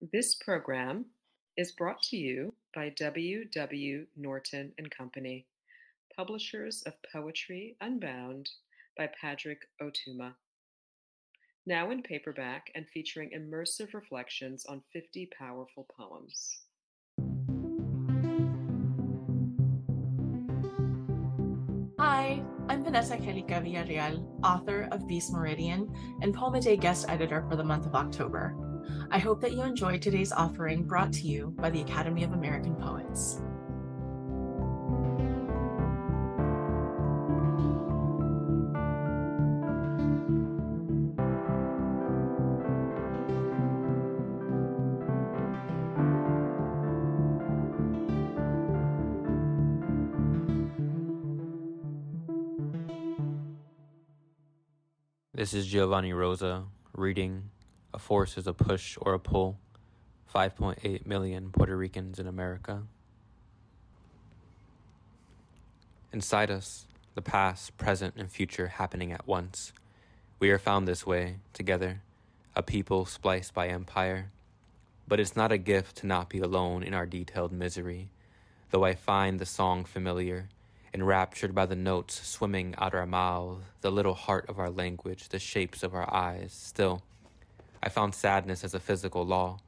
This program is brought to you by W. W. Norton and Company, publishers of Poetry Unbound by Padraig Ó Tuama. Now in paperback and featuring immersive reflections on 50 powerful poems. Hi, I'm Vanessa Angelica Villarreal, author of Beast Meridian and Poem Day guest editor for the month of October. I hope that you enjoyed today's offering brought to you by the Academy of American Poets. This is Giovannai Rosa reading A Force is a Push or a Pull 5.8 million Puerto Ricans in America. Inside us, the past, present, and future happening at once. We are found this way, together, a people spliced by empire. But it's not a gift to not be alone in our detailed misery, though I find the song familiar enraptured by the notes swimming out our mouths, the little heart of our language, the shapes of our eyes. Still, I found sadness as a physical law,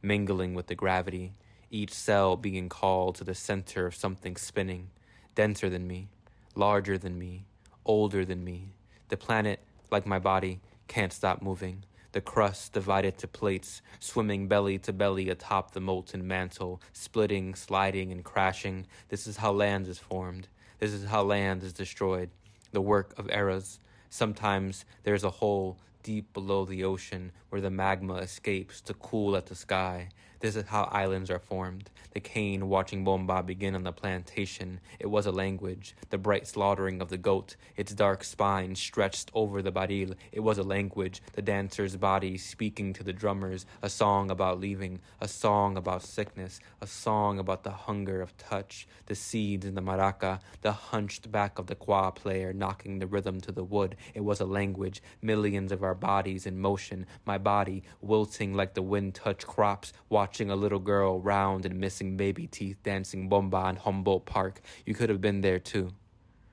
mingling with the gravity, each cell being called to the center of something spinning, denser than me, larger than me, older than me. The planet, like my body, can't stop moving. The crust divided to plates, swimming belly to belly atop the molten mantle, splitting, sliding, and crashing. This is how land is formed. This is how land is destroyed, the work of eras. Sometimes there's a hole deep below the ocean where the magma escapes to cool at the sky. This is how islands are formed. The cane watching Bomba begin on the plantation. It was a language. The bright slaughtering of the goat, its dark spine stretched over the barril. It was a language. The dancer's body speaking to the drummers. A song about leaving. A song about sickness. A song about the hunger of touch. The seeds in the maraca. The hunched back of the cuá player knocking the rhythm to the wood. It was a language. Millions of our bodies in motion, my body wilting like the wind touched crops, watching a little girl round and missing baby teeth dancing bomba in Humboldt Park. You could have been there too,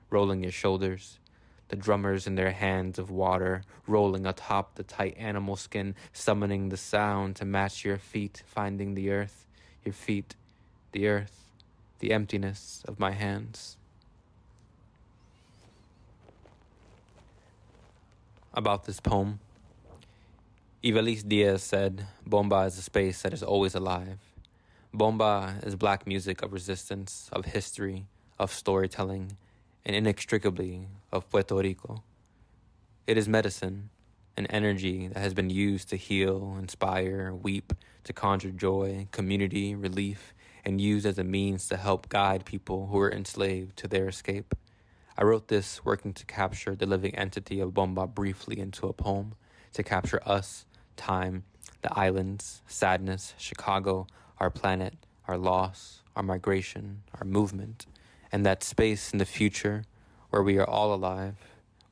rolling your shoulders. The drummers in their hands of water, rolling atop the tight animal skin, summoning the sound to match your feet, finding the earth, your feet, the earth, the emptiness of my hands. about this poem. Ivelisse Diaz said, Bomba is a space that is always alive. Bomba is black music of resistance, of history, of storytelling, and inextricably of Puerto Rico. It is medicine, an energy that has been used to heal, inspire, weep, to conjure joy, community, relief, and used as a means to help guide people who are enslaved to their escape. I wrote this working to capture the living entity of Bomba briefly into a poem, to capture us, time, the islands, sadness, Chicago, our planet, our loss, our migration, our movement, and that space in the future where we are all alive,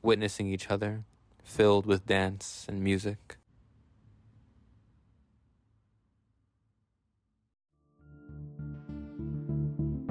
witnessing each other, filled with dance and music.